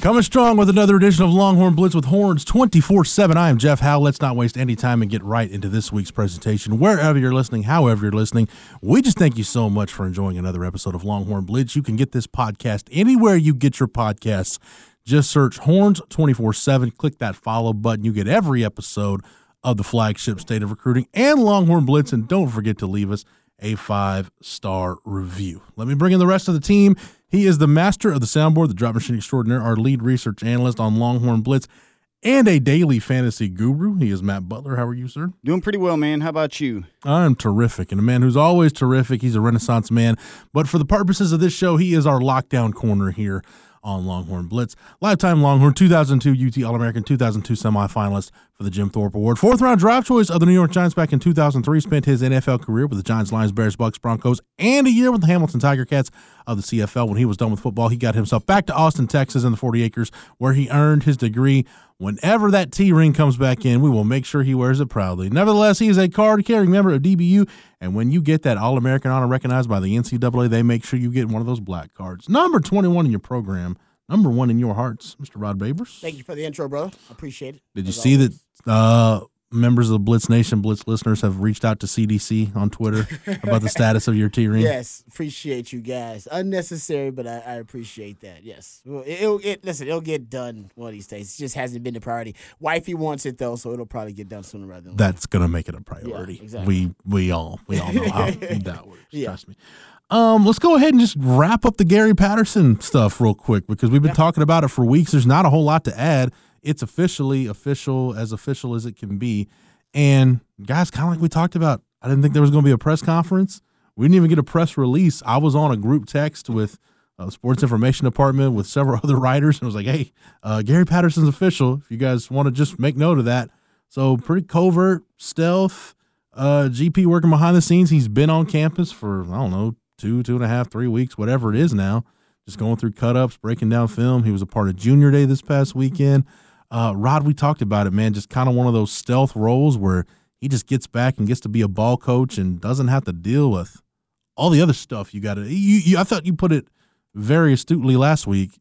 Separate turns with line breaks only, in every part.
Coming strong with another edition of Longhorn Blitz with Horns 24 7. I am Jeff Howe. Let's not waste any time and get right into this week's presentation. Wherever you're listening, however you're listening, we just thank you so much for enjoying another episode of Longhorn Blitz. You can get this podcast anywhere you get your podcasts. Just search Horns 24 7. Click that follow button. You get every episode of the flagship State of Recruiting and Longhorn Blitz. And don't forget to leave us a five star review. Let me bring in the rest of the team. He is the master of the soundboard, the drop machine extraordinaire, our lead research analyst on Longhorn Blitz, and a daily fantasy guru. He is Matt Butler. How are you, sir?
Doing pretty well, man. How about you?
I'm terrific. And a man who's always terrific. He's a renaissance man. But for the purposes of this show, he is our lockdown corner here on Longhorn Blitz. Lifetime Longhorn, 2002 UT All American, 2002 semifinalist for the Jim Thorpe Award. Fourth round draft choice of the New York Giants back in 2003. Spent his NFL career with the Giants, Lions, Bears, Bucks, Broncos, and a year with the Hamilton Tiger Cats of the CFL. When he was done with football, he got himself back to Austin, Texas, in the 40 acres, where he earned his degree. Whenever that T ring comes back in, we will make sure he wears it proudly. Nevertheless, he is a card carrying member of DBU, and when you get that All American honor recognized by the NCAA, they make sure you get one of those black cards. Number 21 in your program, number one in your hearts, Mr. Rod Babers.
Thank you for the intro, brother. Appreciate it.
Did you see
always.
that uh, members of the Blitz Nation, Blitz listeners have reached out to CDC on Twitter about the status of your T ring?
Yes, appreciate you guys. Unnecessary, but I, I appreciate that. Yes, well, it, it'll it, listen. It'll get done one of these days. It just hasn't been a priority. Wifey wants it though, so it'll probably get done sooner rather than later.
That's gonna make it a priority.
Yeah, exactly.
We we all we all know how that works.
Yeah.
Trust me. Um, let's go ahead and just wrap up the Gary Patterson stuff real quick because we've been talking about it for weeks. There's not a whole lot to add. It's officially official, as official as it can be. And guys, kind of like we talked about, I didn't think there was going to be a press conference. We didn't even get a press release. I was on a group text with uh, sports information department with several other writers, and was like, "Hey, uh, Gary Patterson's official. If you guys want to just make note of that." So pretty covert, stealth. Uh, GP working behind the scenes. He's been on campus for I don't know two, two and a half, three weeks, whatever it is now. Just going through cut ups, breaking down film. He was a part of Junior Day this past weekend. Uh, Rod, we talked about it, man. Just kind of one of those stealth roles where he just gets back and gets to be a ball coach and doesn't have to deal with all the other stuff you got to. You, you, I thought you put it very astutely last week.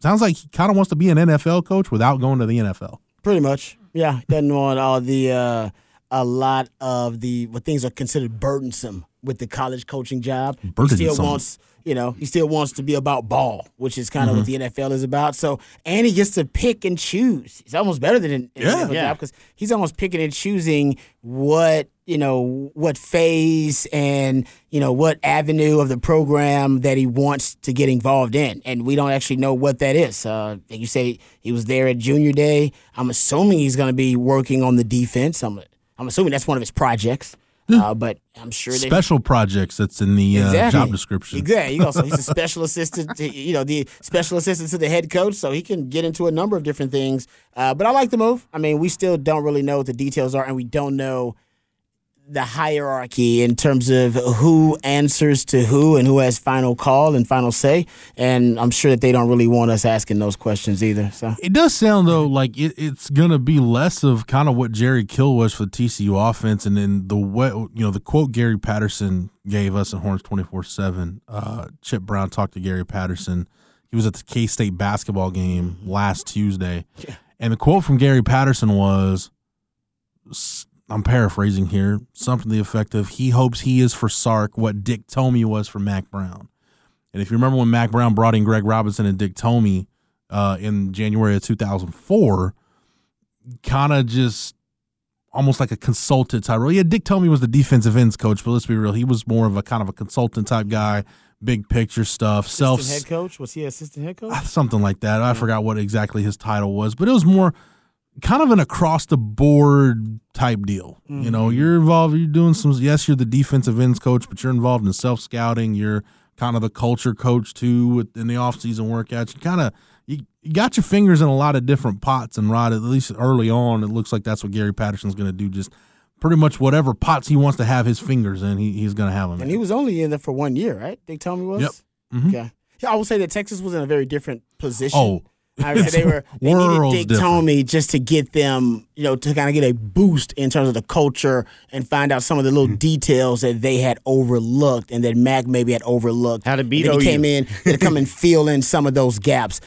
Sounds like he kind of wants to be an NFL coach without going to the NFL.
Pretty much, yeah. Doesn't want all the uh, a lot of the what things are considered burdensome with the college coaching job. He
Burdensome.
still wants, you know, he still wants to be about ball, which is kind of what
Mm-hmm.
the NFL is about. So, and he gets to pick and choose. It's almost better than an
Yeah.
Yeah.
because he's almost picking and choosing what you know, what phase and you know what avenue of the program that he wants to get involved in, and we don't actually know what that is. Uh, like you say, he was there at Junior Day. I'm assuming he's going to be working on the defense. I'm, I'm assuming that's one of his projects. Uh, but I'm sure that
Special projects that's in the uh, job description.
Exactly. You know, so he's a special assistant, to, you know, the special assistant to the head coach, so he can get into a number of different things. Uh, but I like the move. I mean, we still don't really know what the details are, and we don't know the hierarchy in terms of who answers to who and who has final call and final say. And I'm sure that they don't really want us asking those questions either. So
It does sound though like it, it's gonna be less of kind of what Jerry Kill was for the TCU offense, and then the what you know the quote Gary Patterson gave us at Horns twenty four seven. Uh, Chip Brown talked to Gary Patterson. He was at the K State basketball game last Tuesday, and the quote from Gary Patterson was, I'm paraphrasing here, something to the effect of, "He hopes he is for Sark what Dick Tomey was for Mack Brown." And if you remember when Mack Brown brought in Greg Robinson and Dick Tomey uh, in January of 2004, kind of just almost like a consultant type role. Yeah, Dick Tomey was the defensive ends coach, but let's be real, he was more of a kind of a consultant type guy, big picture stuff, self
head coach was he assistant head coach?
something like that. I forgot what exactly his title was, but it was more kind of an across the board type deal. You know, you're involved, you're doing some, yes, you're the defensive ends coach, but you're involved in self scouting. You're kind of the culture coach too in the offseason workouts. You kind of, you, you got your fingers in a lot of different pots. And Rod, at least early on, it looks like that's what Gary Patterson's going to do. Just pretty much whatever pots he wants to have his fingers in, he, he's going to have them.
And
in.
he was only in there for one year, right? They tell me was.
Yep. Mhm.
Okay. Yeah, I would say that Texas was in a very different position.
Oh,
I, they were they needed Dick
different.
Tomey just to get them, you know, to kind of get a boost in terms of the culture and find out some of the little
Mm-hmm.
details that they had overlooked and that Mack maybe had overlooked.
How to beat
And then he came in to come and fill in some of those gaps.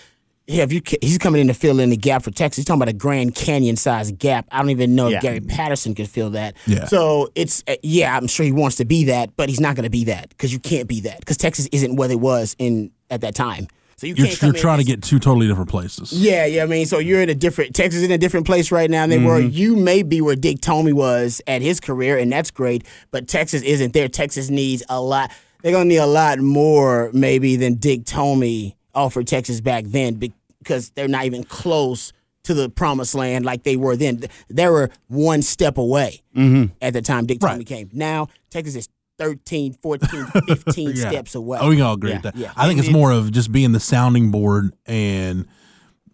Yeah, if you he's coming in to fill in the gap for Texas. He's talking about a Grand Canyon sized gap. I don't even know
Yeah.
if Gary Patterson could fill that.
Yeah.
So it's uh, yeah, I'm sure he wants to be that, but he's not going to be that because you can't be that because Texas isn't what it was in at that time. So you
you're,
can't
you're trying to get two totally different places.
yeah, yeah. I mean, so you're in a different Texas in a different place right now than they were.
Mm-hmm.
You may be where Dick Tomey was at his career, and that's great. But Texas isn't there. Texas needs a lot. They're gonna need a lot more maybe than Dick Tomey offered Texas back then because they're not even close to the promised land like they were then. They were one step away at the time Dick
Mm-hmm. Right.
Tomey came. Now Texas is 13, 14, 15
Yeah.
steps away.
Oh, we can all agree
Yeah.
with that.
Yeah.
I think it's more of just being the sounding board and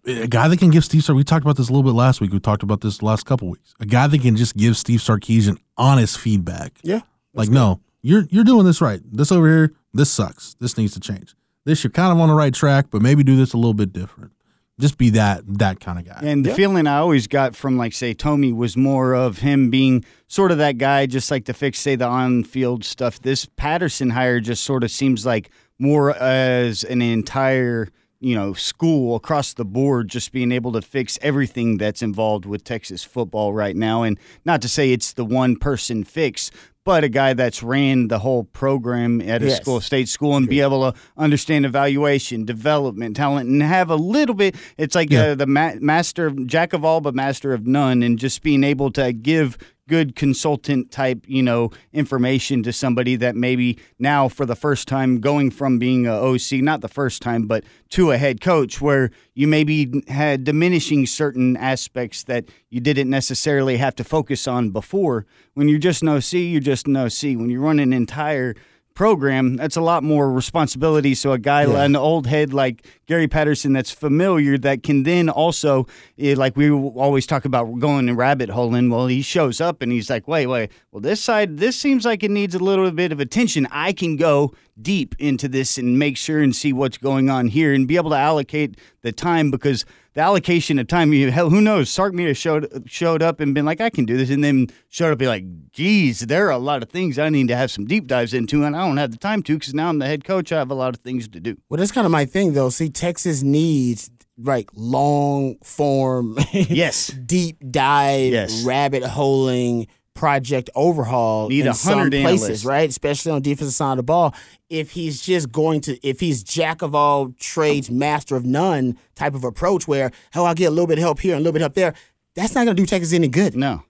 a guy that can give Steve Sarkisian. We talked about this a little bit last week. We talked about this the last couple weeks. A guy that can just give Steve Sarkisian honest feedback.
yeah.
like, no, you're you're doing this right. This over here, this sucks. This needs to change. This you're kind of on the right track, but maybe do this a little bit different. Just be that that kind of guy.
And the feeling I always got from, like, say, Tomey was more of him being sort of that guy, just like to fix, say, the on field stuff. This Patterson hire just sort of seems like more as an entire, you know, school across the board, just being able to fix everything that's involved with Texas football right now. And not to say it's the one person fix, but a guy that's ran the whole program at a
Yes.
school, state school, and be able to understand evaluation, development, talent, and have a little bit. It's like
Yeah.
uh, the ma- master jack of all, but master of none, and just being able to give good consultant type, you know, information to somebody that maybe now for the first time going from being a OC, not the first time, but to a head coach, where you maybe had diminishing certain aspects that you didn't necessarily have to focus on before. When you're just an OC, you're just an OC. When you run an entire program, that's a lot more responsibility. So a guy, an old head like Gary Patterson, that's familiar, that can then also, eh, like we always talk about going and rabbit holing. Well, he shows up and he's like, wait, wait, well, this side, this seems like it needs a little bit of attention. I can go deep into this and make sure and see what's going on here and be able to allocate the time because the allocation of time, you hell, who knows? Sark may have showed showed up and been like, I can do this, and then showed up and be like, geez, there are a lot of things I need to have some deep dives into, and I don't have the time to because now I'm the head coach. I have a lot of things to do.
Well, that's kind of my thing, though. See, Texas needs like long form,
Yes.
deep dive,
Yes.
rabbit holing project overhaul
Need
in some places,
analysts.
right? Especially on defensive side of the ball. If he's just going to, if he's jack of all trades, master of none type of approach, where oh, I'll get a little bit of help here and a little bit of help there, that's not going to do Texas any good.
No.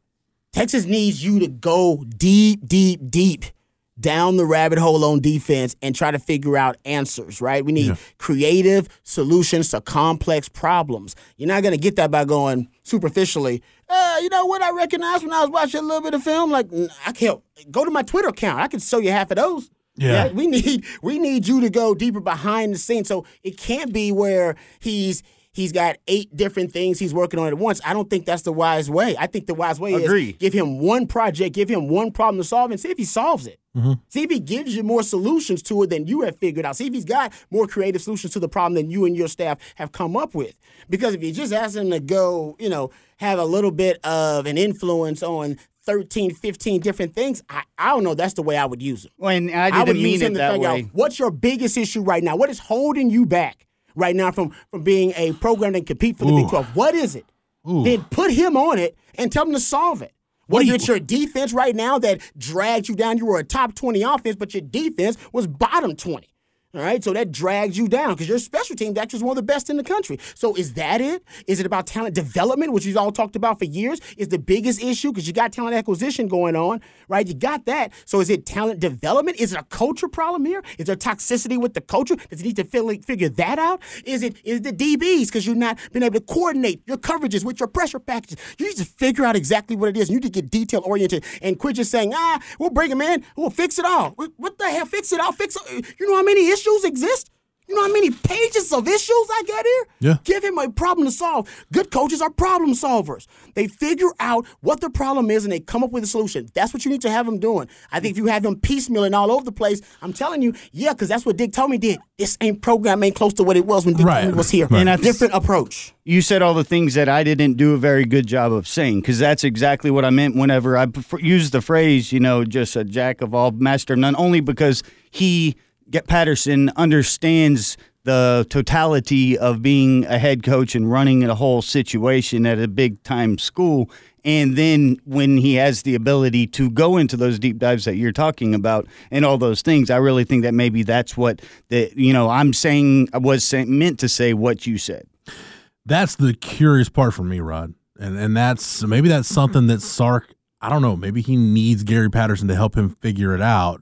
Texas needs you to go deep, deep, deep down the rabbit hole on defense and try to figure out answers, right? We need creative solutions to complex problems. You're not going to get that by going superficially. Uh, you know what I recognized when I was watching a little bit of film? Like, I can't go to my Twitter account. I can show you half of those.
Yeah.
we need we need you to go deeper behind the scenes. So it can't be where he's he's got eight different things he's working on at once. I don't think that's the wise way. I think the wise way is give him one project, give him one problem to solve, and see if he solves it. See if he gives you more solutions to it than you have figured out. See if he's got more creative solutions to the problem than you and your staff have come up with. Because if you just ask him to go, you know, have a little bit of an influence on 13, 15 different things, I, I don't know. That's the way I would use him.
Well, and I
I would
didn't
use
mean
him
it
to
that
figure
way.
out what's your biggest issue right now. What is holding you back right now from from being a program that compete for the Big
Ooh.
12? What is it?
Ooh.
Then put him on it and tell him to solve it.
What
Whether
you-
it's your defense right now that dragged you down, you were a top 20 offense, but your defense was bottom 20. All right, so that drags you down because your special teams actually is one of the best in the country. So is that it? Is it about talent development, which you've all talked about for years? Is the biggest issue because you got talent acquisition going on, right? You got that. So is it talent development? Is it a culture problem here? Is there toxicity with the culture? Does it need to fig- figure that out? Is it is it the DBs because you're not being able to coordinate your coverages with your pressure packages? You need to figure out exactly what it is. You need to get detail oriented and quit just saying, ah, we'll bring him in, we'll fix it all. What what the hell? Fix it all? Fix it. You know how many issues exist? You know how many pages of issues I get here?
Yeah.
Give him a problem to solve. Good coaches are problem solvers. They figure out what the problem is and they come up with a solution. That's what you need to have them doing. I think if you have them piecemealing all over the place, I'm telling you, yeah, because that's what Dick Tomey did. This ain't program ain't close to what it was when Dick
Right.
Tomey was here.
Right.
And a different approach.
you said all the things that I didn't do a very good job of saying because that's exactly what I meant whenever I prefer, used the phrase, you know, just a jack of all, master of none, only because he, get Patterson, understands the totality of being a head coach and running a whole situation at a big time school. And then when he has the ability to go into those deep dives that you're talking about and all those things, I really think that maybe that's what the you know I'm saying I was saying, meant to say what you said.
That's the curious part for me, Rod. And and that's maybe that's something that Sark, I don't know, maybe he needs Gary Patterson to help him figure it out.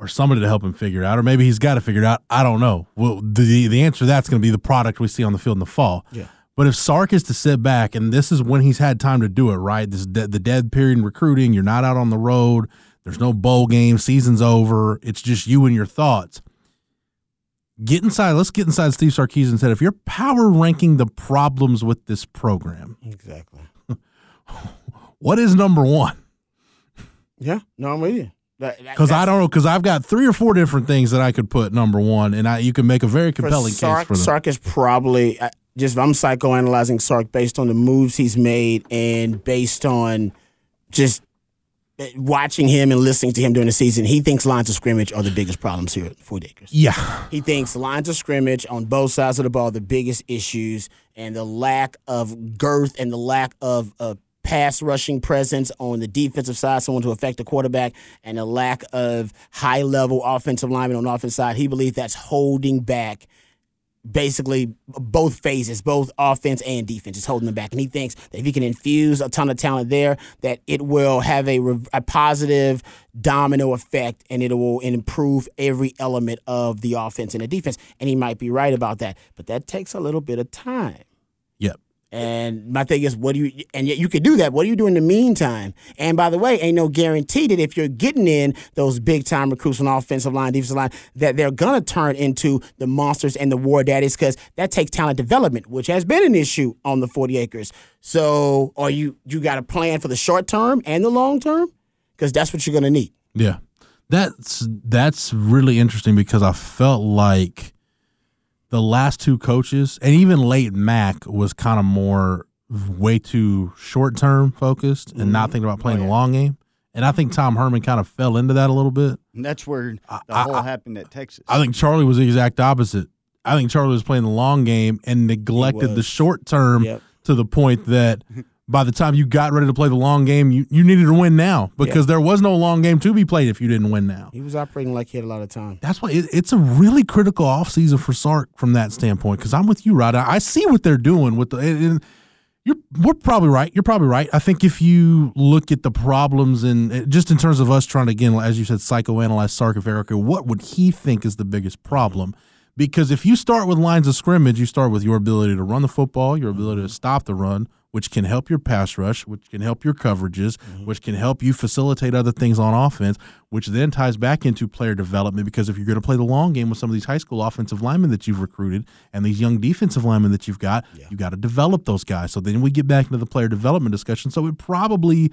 Or somebody to help him figure it out, or maybe he's got to figure it out. I don't know. Well, the the answer to that's going to be the product we see on the field in the fall.
Yeah.
But if Sark is to sit back, and this is when he's had time to do it, right? This de- the dead period in recruiting. You're not out on the road. There's no bowl game. Season's over. It's just you and your thoughts get inside. Let's get inside Steve Sarkisian and said, if you're power ranking the problems with this program,
Exactly.
what is number one?
Yeah, no, I'm with you.
Because I don't know. Because I've got three or four different things that I could put number one, and I you can make a very compelling
Sark,
case for them.
Sark is probably uh, just I'm psychoanalyzing Sark based on the moves he's made and based on just uh, watching him and listening to him during the season. He thinks lines of scrimmage are the biggest problems here at 40 acres.
yeah,
He thinks lines of scrimmage on both sides of the ball are the biggest issues, and the lack of girth and the lack of uh, pass rushing presence on the defensive side, someone to affect the quarterback, and the lack of high level offensive linemen on the offense side. He believes that's holding back basically both phases, both offense and defense. is holding them back. And he thinks that if he can infuse a ton of talent there, that it will have a, a positive domino effect and it will improve every element of the offense and the defense. And he might be right about that. But that takes a little bit of time. And my thing is, what do you? And yet you could do that. What do you do in the meantime? And by the way, ain't no guarantee that if you're getting in those big time recruits on offensive line, defensive line, that they're gonna turn into the monsters and the war daddies, because that takes talent development, which has been an issue on the 40 acres. So, are you you got a plan for the short term and the long term? Because that's what you're gonna need.
Yeah. That's that's really interesting because I felt like the last two coaches and even late Mack was kind of more way too short term focused and not mm-hmm. thinking about oh, playing the long game. And I think Tom Herman kind of fell into that a little bit.
And that's where the
I-
whole
I-
happened at Texas.
I think Charlie was the exact opposite. I think Charlie was playing the long game and neglected the short term
Yep.
to the point that by the time you got ready to play the long game, you, you needed to win now because there was no long game to be played if you didn't win now.
He was operating like he had a lot of time.
That's why it, it's a really critical offseason for Sark from that standpoint. Because I'm with you, Rod. I, I see what they're doing with the. And, and you're we're probably right. You're probably right. I think if you look at the problems and uh, just in terms of us trying to again, as you said, psychoanalyze Sark of Erica, what would he think is the biggest problem? Because if you start with lines of scrimmage, you start with your ability to run the football, your ability to stop the run, which can help your pass rush, which can help your coverages, which can help you facilitate other things on offense, which then ties back into player development. Because if you're going to play the long game with some of these high school offensive linemen that you've recruited and these young defensive linemen that you've got, you got to develop those guys. So then we get back into the player development discussion. So it probably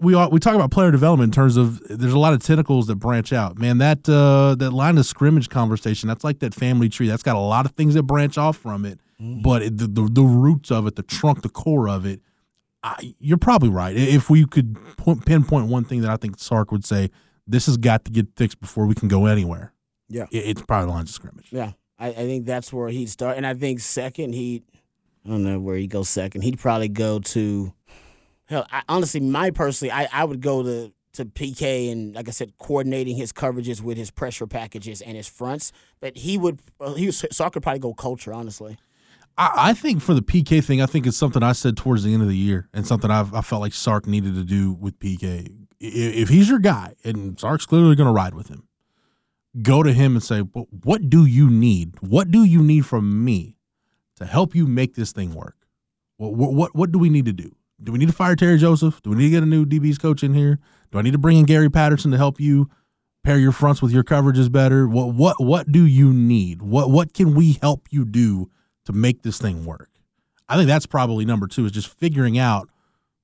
we all, we talk about player development in terms of there's a lot of tentacles that branch out. Man, that uh, that line of scrimmage conversation, that's like that family tree. That's got a lot of things that branch off from it. But it, the, the the roots of it, the trunk, the core of it, I, you're probably right. If we could point, pinpoint one thing that I think Sark would say, this has got to get fixed before we can go anywhere.
Yeah.
It- it's probably the lines of scrimmage.
Yeah, I, I think that's where he'd start. And I think second, he, I don't know where he'd go second. He'd probably go to, hell, I, honestly, my personally, I, I would go to to PK and like I said, coordinating his coverages with his pressure packages and his fronts. But he would uh, he was, Sark could probably go culture, honestly.
I, I think for the PK thing, I think it's something I said towards the end of the year and something I've, I felt like Sark needed to do with PK. If he's your guy and Sark's clearly going to ride with him, go to him and say, "Well, "What do you need? What do you need from me to help you make this thing work? What what, what do we need to do? Do we need to fire Terry Joseph? Do we need to get a new DB's coach in here? Do I need to bring in Gary Patterson to help you pair your fronts with your coverages better? What what what do you need? What what can we help you do to make this thing work? I think that's probably number two is just figuring out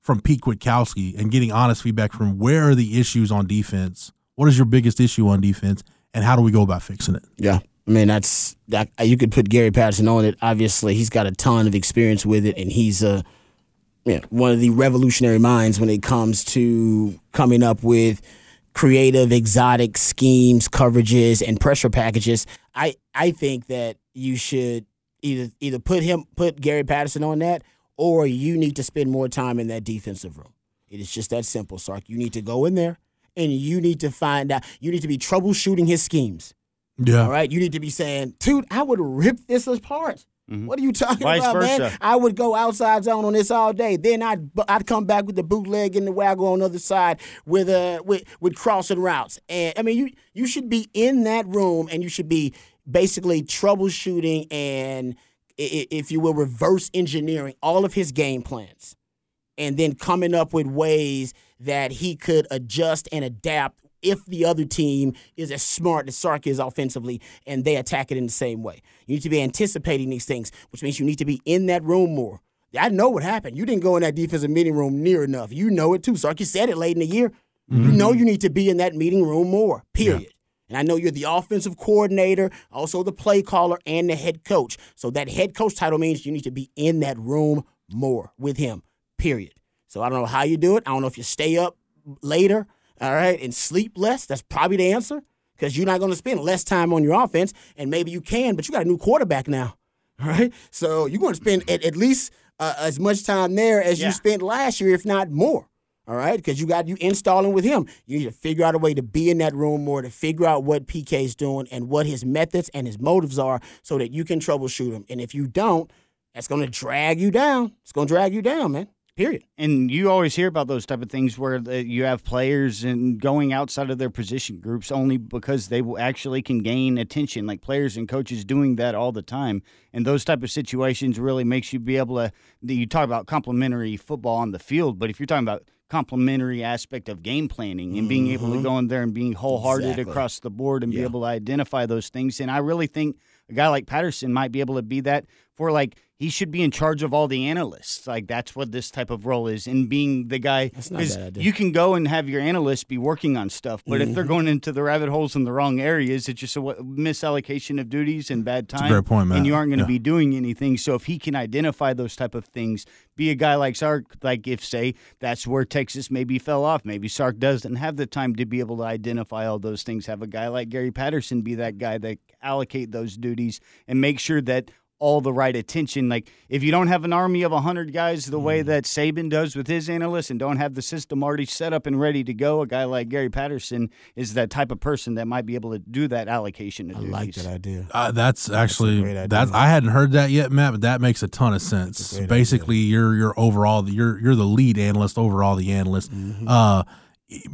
from Pete Kwiatkowski and getting honest feedback from where are the issues on defense? What is your biggest issue on defense? And how do we go about fixing it?
Yeah. I mean, that's that. You could put Gary Patterson on it. Obviously, he's got a ton of experience with it, and he's a yeah, one of the revolutionary minds when it comes to coming up with creative, exotic schemes, coverages, and pressure packages. I I think that you should either either put him put Gary Patterson on that, or you need to spend more time in that defensive room. It is just that simple, Sark. You need to go in there and you need to find out. You need to be troubleshooting his schemes.
Yeah.
All right. You need to be saying, dude, I would rip this apart. What are you talking
Vice
about, man? I would go outside zone on this all day. Then I'd I'd come back with the bootleg and the waggle on the other side with uh with with crossing routes. And I mean, you you should be in that room and you should be basically troubleshooting and if you will reverse engineering all of his game plans and then coming up with ways that he could adjust and adapt if the other team is as smart as Sark is offensively and they attack it in the same way. You need to be anticipating these things, which means you need to be in that room more. I know what happened. You didn't go in that defensive meeting room near enough. You know it too. Sark, you said it late in the year. You mm-hmm. know you need to be in that meeting room more, period. And I know you're the offensive coordinator, also the play caller, and the head coach. So that head coach title means you need to be in that room more with him, period. So I don't know how you do it. I don't know if you stay up later, all right, and sleep less. That's probably the answer because you're not going to spend less time on your offense. And maybe you can, but you got a new quarterback now, all right? So you're going to spend at, at least uh, as much time there as
Yeah.
you spent last year, if not more. All right, because you got you installing with him. You need to figure out a way to be in that room more, to figure out what PK's doing and what his methods and his motives are, so that you can troubleshoot him. And if you don't, that's going to drag you down. It's going to drag you down, man. Period.
and you always hear about those type of things where you have players and going outside of their position groups only because they actually can gain attention like players and coaches doing that all the time and those type of situations really makes you be able to you talk about complementary football on the field but if you're talking about complementary aspect of game planning and being able to mm-hmm. go in there and being wholehearted
Exactly.
across the board and be able to identify those things. And i really think a guy like patterson might be able to be that for like he should be in charge of all the analysts. Like that's what this type of role is, and being the guy.
Bad.
You can go and have your analysts be working on stuff, but if they're
Mm-hmm.
going into the rabbit holes in the wrong areas, it's just a misallocation of duties and bad time.
a great point, Matt.
And you aren't going to
Yeah.
be doing anything. So if he can identify those type of things, be a guy like Sark, like if say that's where Texas maybe fell off, maybe Sark doesn't have the time to be able to identify all those things. Have a guy like Gary Patterson be that guy that allocate those duties and make sure that all the right attention. Like if you don't have an army of hundred guys the
Mm.
way that Saban does with his analysts, and don't have the system already set up and ready to go, a guy like Gary Patterson is that type of person that might be able to do that allocation of
I
duties.
like that idea.
Uh, that's actually
great idea.
that's I hadn't heard that yet, Matt, but that makes a ton of sense.
great
Basically, you're you're overall you're you're the lead analyst over all the analysts.
Mm-hmm.
Uh,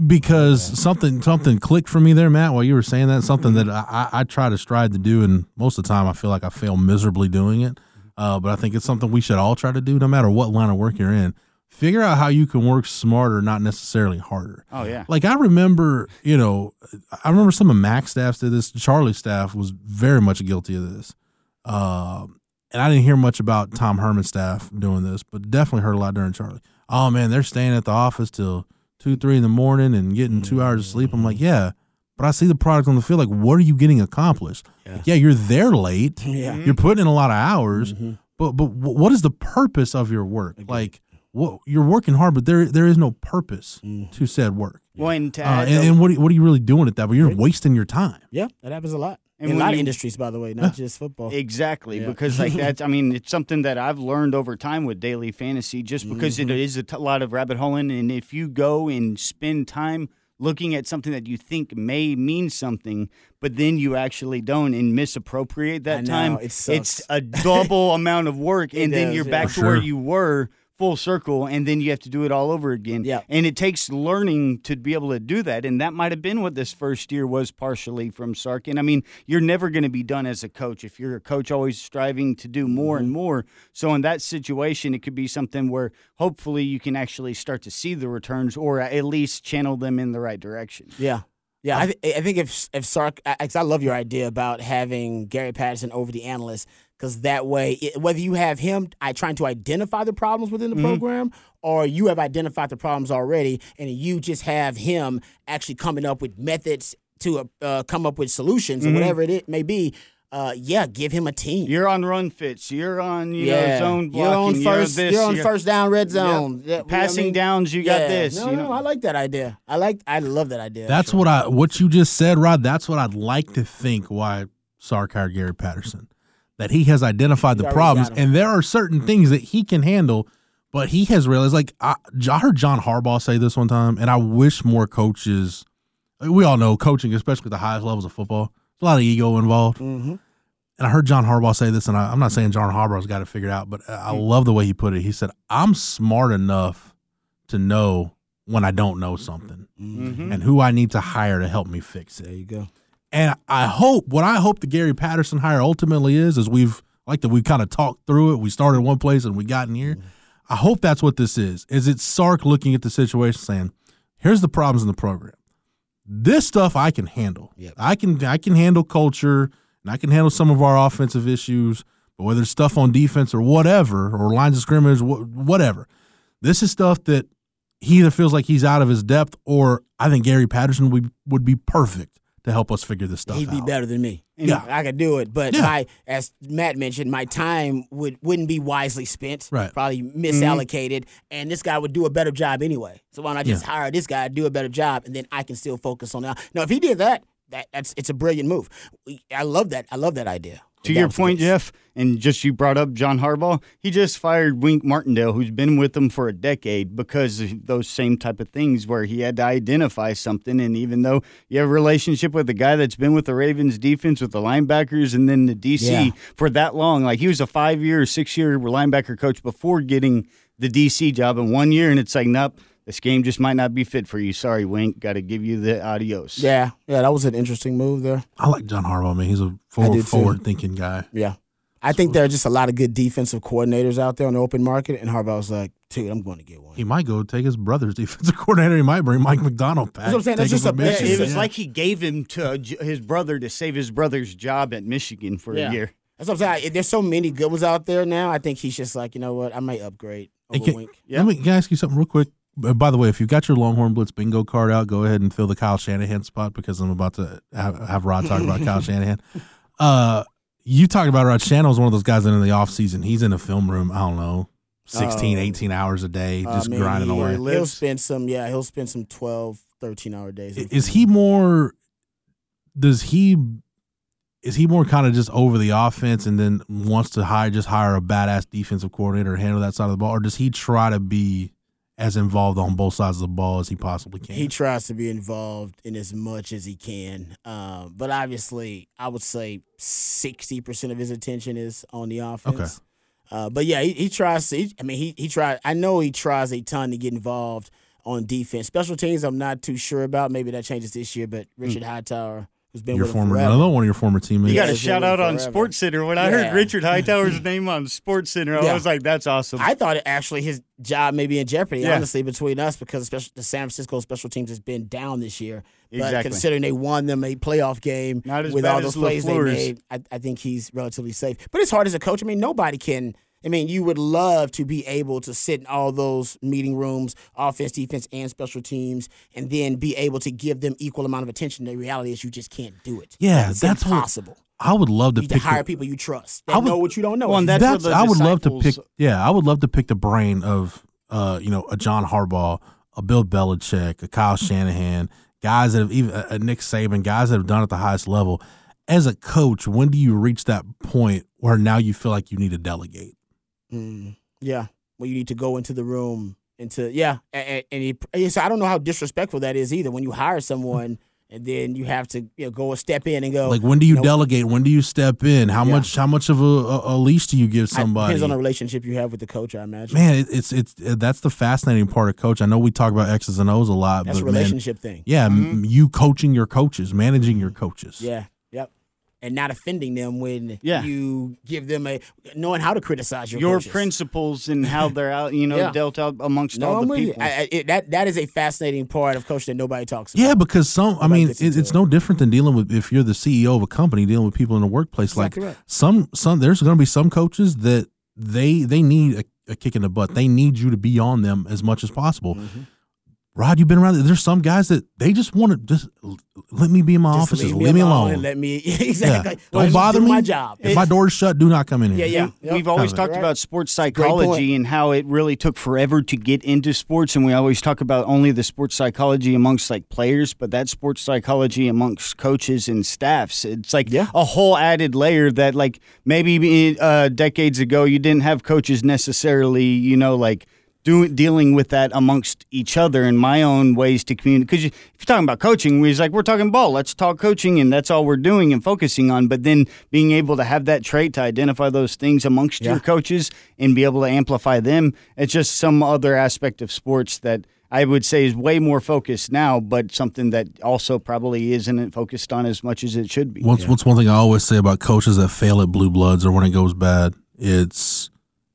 because something something clicked for me there, Matt, while you were saying that. Something that I, I try to strive to do, and most of the time I feel like I fail miserably doing it. Uh, but I think it's something we should all try to do, no matter what line of work you're in. Figure out how you can work smarter, not necessarily harder.
Oh yeah.
Like I remember, you know, I remember some of Mack's staff did this. Charlie staff was very much guilty of this. Um, and I didn't hear much about Tom Herman's staff doing this, but definitely heard a lot during Charlie. Oh man, they're staying at the office till two, three in the morning and getting two hours of sleep. I'm like, yeah, but I see the product on the field. Like, what are you getting accomplished? Yeah, yeah you're there late.
Yeah.
You're putting in a lot of hours, but but what is the purpose of your work? Like, what you're working hard, but there there is no purpose to said work.
Well, and to
Uh, and, and what are, what are you really doing at that? But you're wasting your time.
Yeah, that happens a lot.
And
in a
when
lot of industries, by the way, not just football.
Exactly,
Yeah.
because like that's I mean it's something that I've learned over time with daily fantasy, just because
Mm-hmm.
it is a t- lot of rabbit holing, and if you go and spend time looking at something that you think may mean something, but then you actually don't and misappropriate that
I know,
time.
it sucks.
it's a double amount of work, and then
does,
you're
yeah.
back
For
to where you were full circle, and then you have to do it all over again.
Yeah.
And it takes learning to be able to do that. And that might have been what this first year was partially from Sark. And I mean, you're never going to be done as a coach if you're a coach always striving to do more and mm-hmm. more. So in that situation, it could be something where hopefully you can actually start to see the returns or at least channel them in the right direction.
Yeah. Yeah, I, th- I think if if Sark, I, I love your idea about having Gary Patterson over the analyst, because that way, it, whether you have him I trying to identify the problems within the program, or you have identified the problems already, and you just have him actually coming up with methods to uh, uh, come up with solutions or whatever it may be. Uh, yeah, give him a team.
You're on run fits. You're on you
yeah,
know zone blocking.
you're on first.
You're, this,
you're on
you're-
first down red
Yep.
zone. Yeah, I
Passing
mean,
downs, you got
yeah.
this.
No,
you
no. I like that idea. I like. I love that idea.
That's
actually.
what I what you just said, Rod. That's what I'd like to think why Sark hired Gary Patterson. That he has identified the problems, and there are certain mm-hmm. things that he can handle, but he has realized. Like I, I heard John Harbaugh say this one time, and I wish more coaches. We all know coaching, especially at the highest levels of football, there's a lot of ego involved.
Mhm.
And I heard John Harbaugh say this, and I, I'm not saying John Harbaugh's got it figured out, but I mm-hmm. love the way he put it. He said, "I'm smart enough to know when I don't know mm-hmm. something, and who I need to hire to help me fix it."
There you go.
And I hope what I hope the Gary Patterson hire ultimately is is we've like that we kind of talked through it. We started one place and we got in here. Mm-hmm. I hope that's what this is. Is it Sark looking at the situation saying, "Here's the problems in the program. This stuff I can handle.
Yep.
I can I can handle culture and I can handle some of our offensive issues. But whether it's stuff on defense or whatever, or lines of scrimmage, whatever, this is stuff that he either feels like he's out of his depth, or I think Gary Patterson would would be perfect to help us figure this stuff out.
He'd be
out.
better than me.
Yeah.
I could do it, but
Yeah.
my, as Matt mentioned, my time would wouldn't be wisely spent.
Right.
Probably mm-hmm. misallocated, and this guy would do a better job anyway. So why not I just
Yeah.
hire this guy to do a better job, and then I can still focus on that. Now, if he did that, that that's it's a brilliant move. I love that. I love that idea.
To your point. Jeff, and just you brought up John Harbaugh, he just fired Wink Martindale, who's been with them for a decade, because of those same type of things where he had to identify something. And even though you have a relationship with a guy that's been with the Ravens defense, with the linebackers, and then the DC
Yeah.
for that long, like he was a five year, six year linebacker coach before getting the DC job in one year, and it's like, nope. This game just might not be fit for you. Sorry, Wink. Got to give you the adios.
Yeah, yeah, that was an interesting move there.
I like John Harbaugh, man. He's a forward, forward thinking guy.
Yeah. I think there are just a lot of good defensive coordinators out there on the open market, and Harbaugh's like, dude, I'm going to get one.
He might go take his brother's defensive coordinator. He might bring Mike Macdonald back.
That's what I'm saying. That's just
him from
a-
Yeah, it was
Yeah.
like he gave him to uh, his brother to save his brother's job at Michigan for
Yeah.
a year.
That's what I'm saying. There's so many good ones out there now. I think he's just like, you know what? I might upgrade
Hey,
over
can,
Wink.
let me can I ask you something real quick. Uh, By the way, if you got your Longhorn Blitz bingo card out, go ahead and fill the Kyle Shanahan spot because I'm about to have, have Rod talk about Kyle Shanahan. Uh, you talked about Rod Shanahan was one of those guys that in the offseason, he's in a film room, I don't know, 16,
Oh.
18 hours a day,
Uh,
just
man,
grinding
he,
away.
he
He'll spend some, yeah, he'll spend some 12, 13 hour days. in
Is he more, does he, is he more kind of just over the offense and then wants to hire, just hire a badass defensive coordinator and handle that side of the ball? Or does he try to be as involved on both sides of the ball as he possibly can?
He tries to be involved in as much as he can. Um, but obviously, I would say 60% of his attention is on the offense. Uh, but yeah, he, he tries to. He, I mean, he he tried. I know he tries a ton to get involved on defense. Special teams, I'm not too sure about. Maybe that changes this year. But Richard Hightower, who's been
your
with him
former,
forever,
another one of your former teammates.
You got a shout out on. Sports Center. When I
Yeah.
heard Richard Hightower's name on Sports Center, I
Yeah.
was like, "That's awesome."
I thought it actually his job may be in jeopardy,
Yeah.
honestly, between us because special, the San Francisco special teams has been down this year. But
Exactly.
considering they won them a playoff game with all those plays they made, I, I think he's relatively safe. But it's hard as a coach. I mean, nobody can. I mean, you would love to be able to sit in all those meeting rooms, offense, defense, and special teams, and then be able to give them equal amount of attention. The reality is, you just can't do it.
Yeah,
it's
that's what-
impossible.
I would love to
you need to hire
the-
people you trust. They
I would-
know what you don't know.
Well, and that's
that's I would love to pick. Yeah, I would love to pick the brain of, uh, you know, a John Harbaugh, a Bill Belichick, a Kyle Shanahan, guys that have even a Nick Saban, guys that have done it at the highest level. As a coach, when do you reach that point where now you feel like you need to delegate?
Mm, yeah. Well, you need to go into the room into yeah, and, and he, I don't know how disrespectful that is either. When you hire someone and then you have to you know go a step in and go
Like when do you
know,
delegate? When do you step in? How
Yeah.
much? How much of a, a, a leash do you give somebody?
depends on the relationship you have with the coach. I imagine.
man, it, it's it's uh, that's the fascinating part of coach. I know we talk about X's and O's a lot,
That's a
but man,
relationship thing.
yeah, m you coaching your coaches, managing your coaches.
Yeah. Yep. And not offending them when
Yeah.
you give them a knowing how to criticize your
Your
coaches.
principles and how they're out, you know,
Yeah.
dealt out amongst
No,
all
I'm
the people.
I, I, it, that that is a fascinating part of coaching that nobody talks about.
Yeah, because some, I mean, it, it's
it.
no different than dealing with if you're the CEO of a company dealing with people in the workplace.
Exactly
like
right.
some, some, there's going to be some coaches that they they need a, a kick in the butt. They need you to be on them as much as possible.
Mm-hmm.
Rod, you've been around. There's some guys that they just want to just l- let me be in my
Just
office. Leave,
leave
me
alone
alone.
let me
yeah.
exactly. Let
Don't
me
bother
do
me.
My job.
If my door's shut, do not come in here.
Yeah, yeah.
We-
Yep.
We've always
Kinda.
talked
Right.
about sports psychology and how it really took forever to get into sports, and we always talk about only the sports psychology amongst like players, but that sports psychology amongst coaches and staffs. It's like
Yeah.
a whole added layer that like maybe uh, decades ago you didn't have coaches necessarily, you know, like. Doing, dealing with that amongst each other and my own ways to communicate. Because you, if you're talking about coaching, we're like, we're talking ball, let's talk coaching, and that's all we're doing and focusing on. But then being able to have that trait to identify those things amongst
Yeah.
your coaches and be able to amplify them, it's just some other aspect of sports that I would say is way more focused now, but something that also probably isn't focused on as much as it should be.
What's what's one thing I always say about coaches that fail at blue bloods or when it goes bad? It's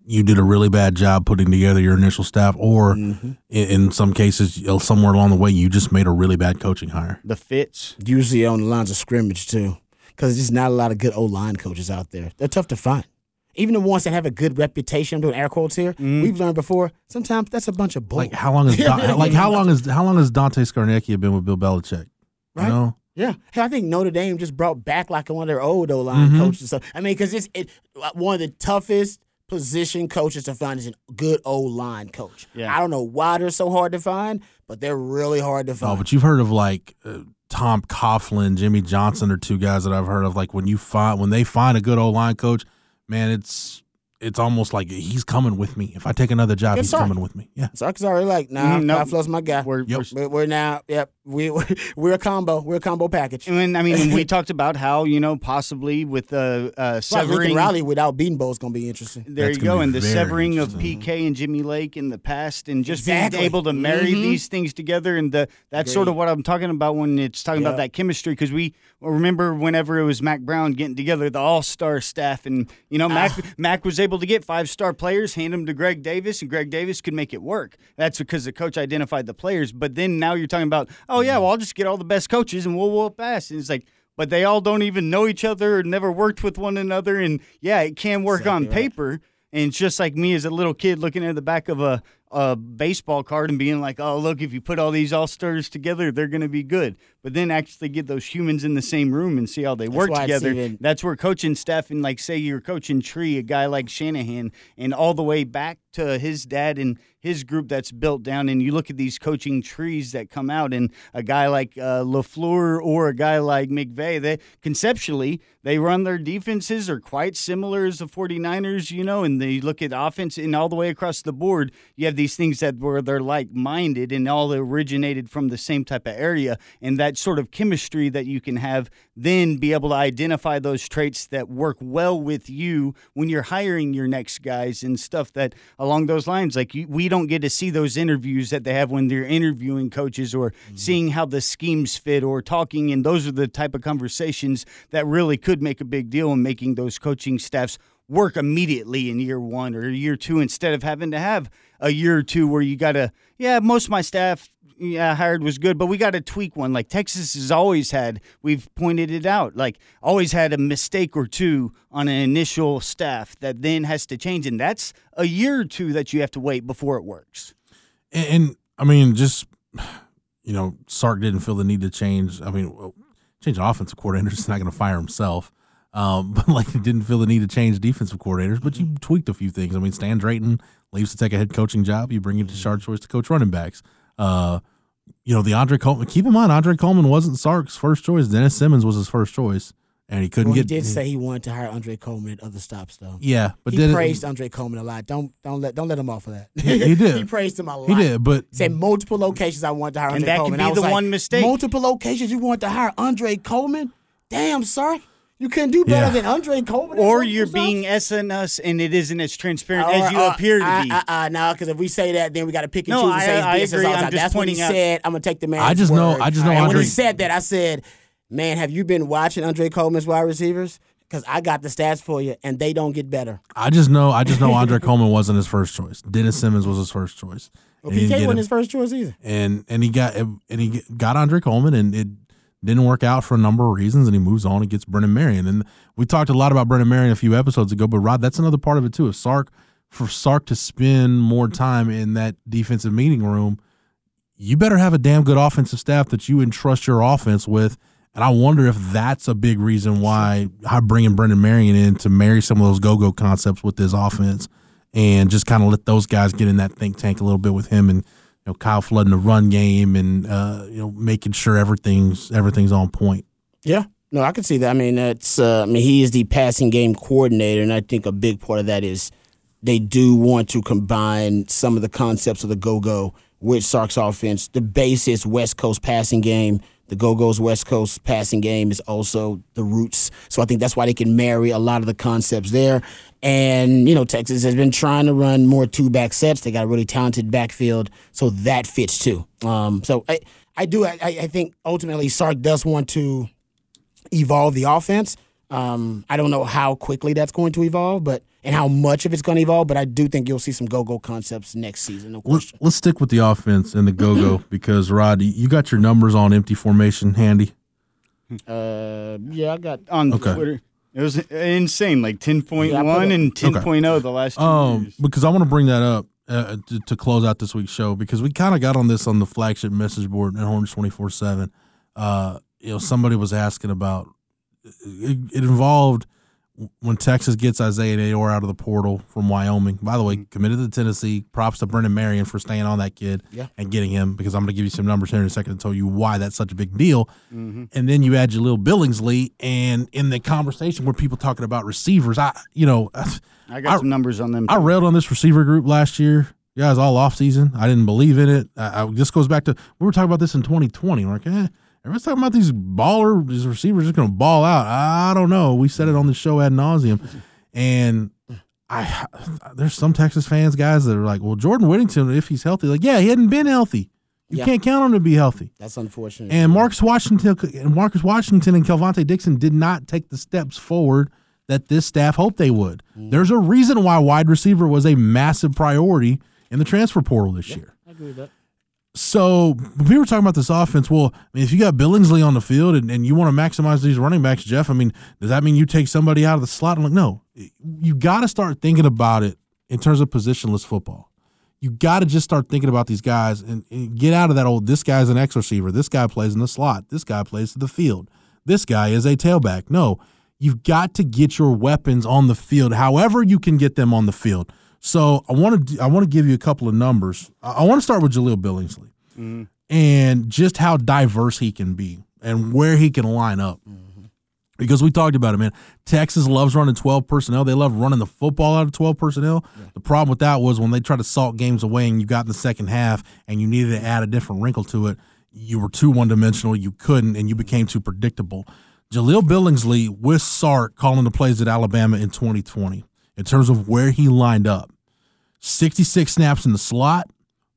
you did a really bad job putting together your initial staff, or
Mm-hmm.
in, in some cases, somewhere along the way, you just made a really bad coaching hire.
the fits.
Usually on the lines of scrimmage too, because there's not a lot of good O line coaches out there. They're tough to find. Even the ones that have a good reputation, I'm doing air quotes here. We've learned before. Sometimes that's a bunch of bull.
Like how long is Don, like how long is how long has Dante Scarnecchia been with Bill Belichick?
Right.
You know,
Yeah, Hey, I think Notre Dame just brought back like one of their old O line
Mhm.
coaches. So I mean, because it's it, one of the toughest position coaches to find is a good old line coach.
Yeah.
I don't know why they're so hard to find, but they're really hard to find.
oh, but you've heard of like uh, Tom Coughlin, Jimmy Johnson, are two guys that I've heard of. Like when you find when they find a good old line coach, man, it's it's almost like he's coming with me. If I take another job,
Good
he's
start.
coming with me. Yeah.
Sark's already like, nah,
Mhm, nope.
Kafla's my guy.
We're,
Yep.
we're
We're, we're now, yep, we we're, we're a combo. We're a combo package.
And when- I mean, we talked about how you know possibly with the uh,
Right, Lincoln
severing.
Riley without Bedenbaugh is going to be interesting.
There
That's
you go, and the severing of. PK and Jimmy Lake in the past, and just
Exactly.
being able to marry
Mhm.
these things together, and the that's sort of what I'm talking about when it's talking
Yep.
about that chemistry. Because we remember whenever it was Mack Brown getting together the All Star staff, and you know Mack
Ah.
Mack was able to get five star players, hand them to Greg Davis, and Greg Davis could make it work. That's because the coach identified the players. But then now you're talking about, oh Oh, yeah, well I'll just get all the best coaches and we'll whoop ass, and it's like. But they all don't even know each other or never worked with one another. And yeah, it can work on
right.
paper. And it's just like me as a little kid looking at the back of a, a baseball card and being like, oh, look, if you put all these all stars together, they're going to be good. But then actually get those humans in the same room and see how they work together. That's where coaching staff and, like, say you're coaching Tree, a guy like Shanahan, and all the way back to his dad and his group that's built down. And you look at these coaching trees that come out, and a guy like uh, LaFleur or a guy like McVay, they conceptually, they run their defenses are quite similar as the 49ers, you know, and they look at offense and all the way across the board, you have these things that where they're like minded and all originated from the same type of area. And that sort of chemistry that you can have, then be able to identify those traits that work well with you when you're hiring your next guys and stuff that along those lines. Like you, we don't get to see those interviews that they have when they're interviewing coaches or mm-hmm. seeing how the schemes fit or talking. And those are the type of conversations that really could make a big deal in making those coaching staffs work immediately in year one or year two instead of having to have a year or two where you got to, yeah, most of my staff yeah, hired was good, but we got to tweak one. Like Texas has always had, we've pointed it out, like always had a mistake or two on an initial staff that then has to change. And that's a year or two that you have to wait before it works.
And, and I mean, just you know, Sark didn't feel the need to change. I mean, well, change an offensive coordinator is not going to fire himself. Um, but like, he didn't feel the need to change defensive coordinators. But you tweaked a few things. I mean, Stan Drayton leaves to take a head coaching job. You bring in Tashard Choice to coach running backs. Uh, you know, the Andre Coleman. Keep in mind, Andre Coleman wasn't Sark's first choice. Dennis Simmons was his first choice, and he couldn't
Well, he
get.
did say he wanted to hire Andre Coleman at other stops, though.
yeah, but
he
then
praised Andre Coleman a lot. Don't don't let don't let him off of that.
He- he did.
he praised him a lot.
he did, but
Said multiple locations I wanted to hire
And
Andre
that could be the
like,
one mistake.
Multiple locations you want to hire Andre Coleman? Damn, sir. You couldn't do better
Yeah.
than Andre Coleman.
Or you're
stops?
being SNS and it isn't as transparent
Or,
as you
uh,
appear to
uh,
be.
Uh, uh, no, because if we say that, then we got to pick and
No,
choose and
I-
say his
I
business
agree.
all the
I'm
time. That's what he
pointing out-
said. I'm gonna take the man.
I just know- I just know
And when he said that, I said, "Man, have you been watching Andre Coleman's wide receivers? Because I got the stats for you, and they don't get better.
I just know I just know Andre Coleman wasn't his first choice. Dennis Simmons was his first choice.
Well,
And
PK wasn't
him.
his first choice either.
and and he got and he got Andre Coleman, and it didn't work out for a number of reasons, and he moves on and gets Brennan Marion. And we talked a lot about Brennan Marion a few episodes ago, but Rod, that's another part of it too. If Sark for Sark to spend more time in that defensive meeting room, you better have a damn good offensive staff that you entrust your offense with. And I wonder if that's a big reason why I'm bringing Brennan Marion in to marry some of those go-go concepts with this offense, and just kind of let those guys get in that think tank a little bit with him and know Kyle flooding the run game and uh, you know making sure everything's everything's on point.
Yeah. No, I can see that. I mean, that's. Uh, I mean, he is the passing game coordinator, and I think a big part of that is they do want to combine some of the concepts of the go-go with Sark's offense. The basis West Coast passing game. The Go-Go's West Coast passing game is also the roots. So I think that's why they can marry a lot of the concepts there. And, you know, Texas has been trying to run more two-back sets. They got a really talented backfield, so that fits too. Um, so I, I do. I, I think ultimately Sark does want to evolve the offense. Um, I don't know how quickly that's going to evolve, but and how much of it's going to evolve. But I do think you'll see some go-go concepts next season. No
Let's, let's stick with the offense and the go-go because Rod, you got your numbers on empty formation handy.
Uh, yeah, I got.
on
Okay.
Twitter. It was insane, like 10.1
Yeah, I put it-
and 10.0 the last two
Um,
years.
because I want to bring that up uh, to, to close out this week's show because we kind of got on this on the flagship message board at Horns twenty four seven. Uh, you know, somebody was asking about it, it involved when Texas gets Isaiah Neyor out of the portal from Wyoming. By the way, committed to Tennessee. Props to Brennan Marion for staying on that kid
Yeah.
and getting him because I'm going to give you some numbers here in a second to tell you why that's such a big deal.
Mm-hmm.
And then you add Jahleel Billingsley, and in the conversation where people talking about receivers, I you know.
I got
I-
some numbers on them.
I railed on this receiver group last year. Guys, all off season. I didn't believe in it. I, I, this goes back to we were talking about this in 2020. We're like, eh, everyone's talking about these baller, these receivers just going to ball out. I don't know. We said it on the show ad nauseum, and I there's some Texas fans, guys, that are like, well, Jordan Whittington, if he's healthy, like, yeah, he hadn't been healthy. You
Yeah.
can't count on him to be healthy.
That's unfortunate.
And Marcus Washington and Marcus Washington and Kelvontay Dixon did not take the steps forward that this staff hoped they would. Mm. There's a reason why wide receiver was a massive priority in the transfer portal this year.
I agree with that.
So when people were talking about this offense. Well, I mean, if you got Billingsley on the field and, and you want to maximize these running backs, Jeff, I mean, does that mean you take somebody out of the slot? I'm like, no. You got to start thinking about it in terms of positionless football. You got to just start thinking about these guys and, and get out of that old. This guy's an X receiver. This guy plays in the slot. This guy plays to the field. This guy is a tailback. No, you've got to get your weapons on the field, however you can get them on the field. So I want to I want to give you a couple of numbers. I, want to start with Jahleel Billingsley mm-hmm. and just how diverse he can be and where he can line up. Mm-hmm. Because we talked about it, man. Texas loves running 12 personnel. They love running the football out of 12 personnel. The problem with that was when they tried to salt games away and you got in the second half and you needed to add a different wrinkle to it, you were too one dimensional. You couldn't, and you mm-hmm. became too predictable. Jahleel Billingsley with Sark calling the plays at Alabama in 2020 in terms of where he lined up 66 snaps in the slot,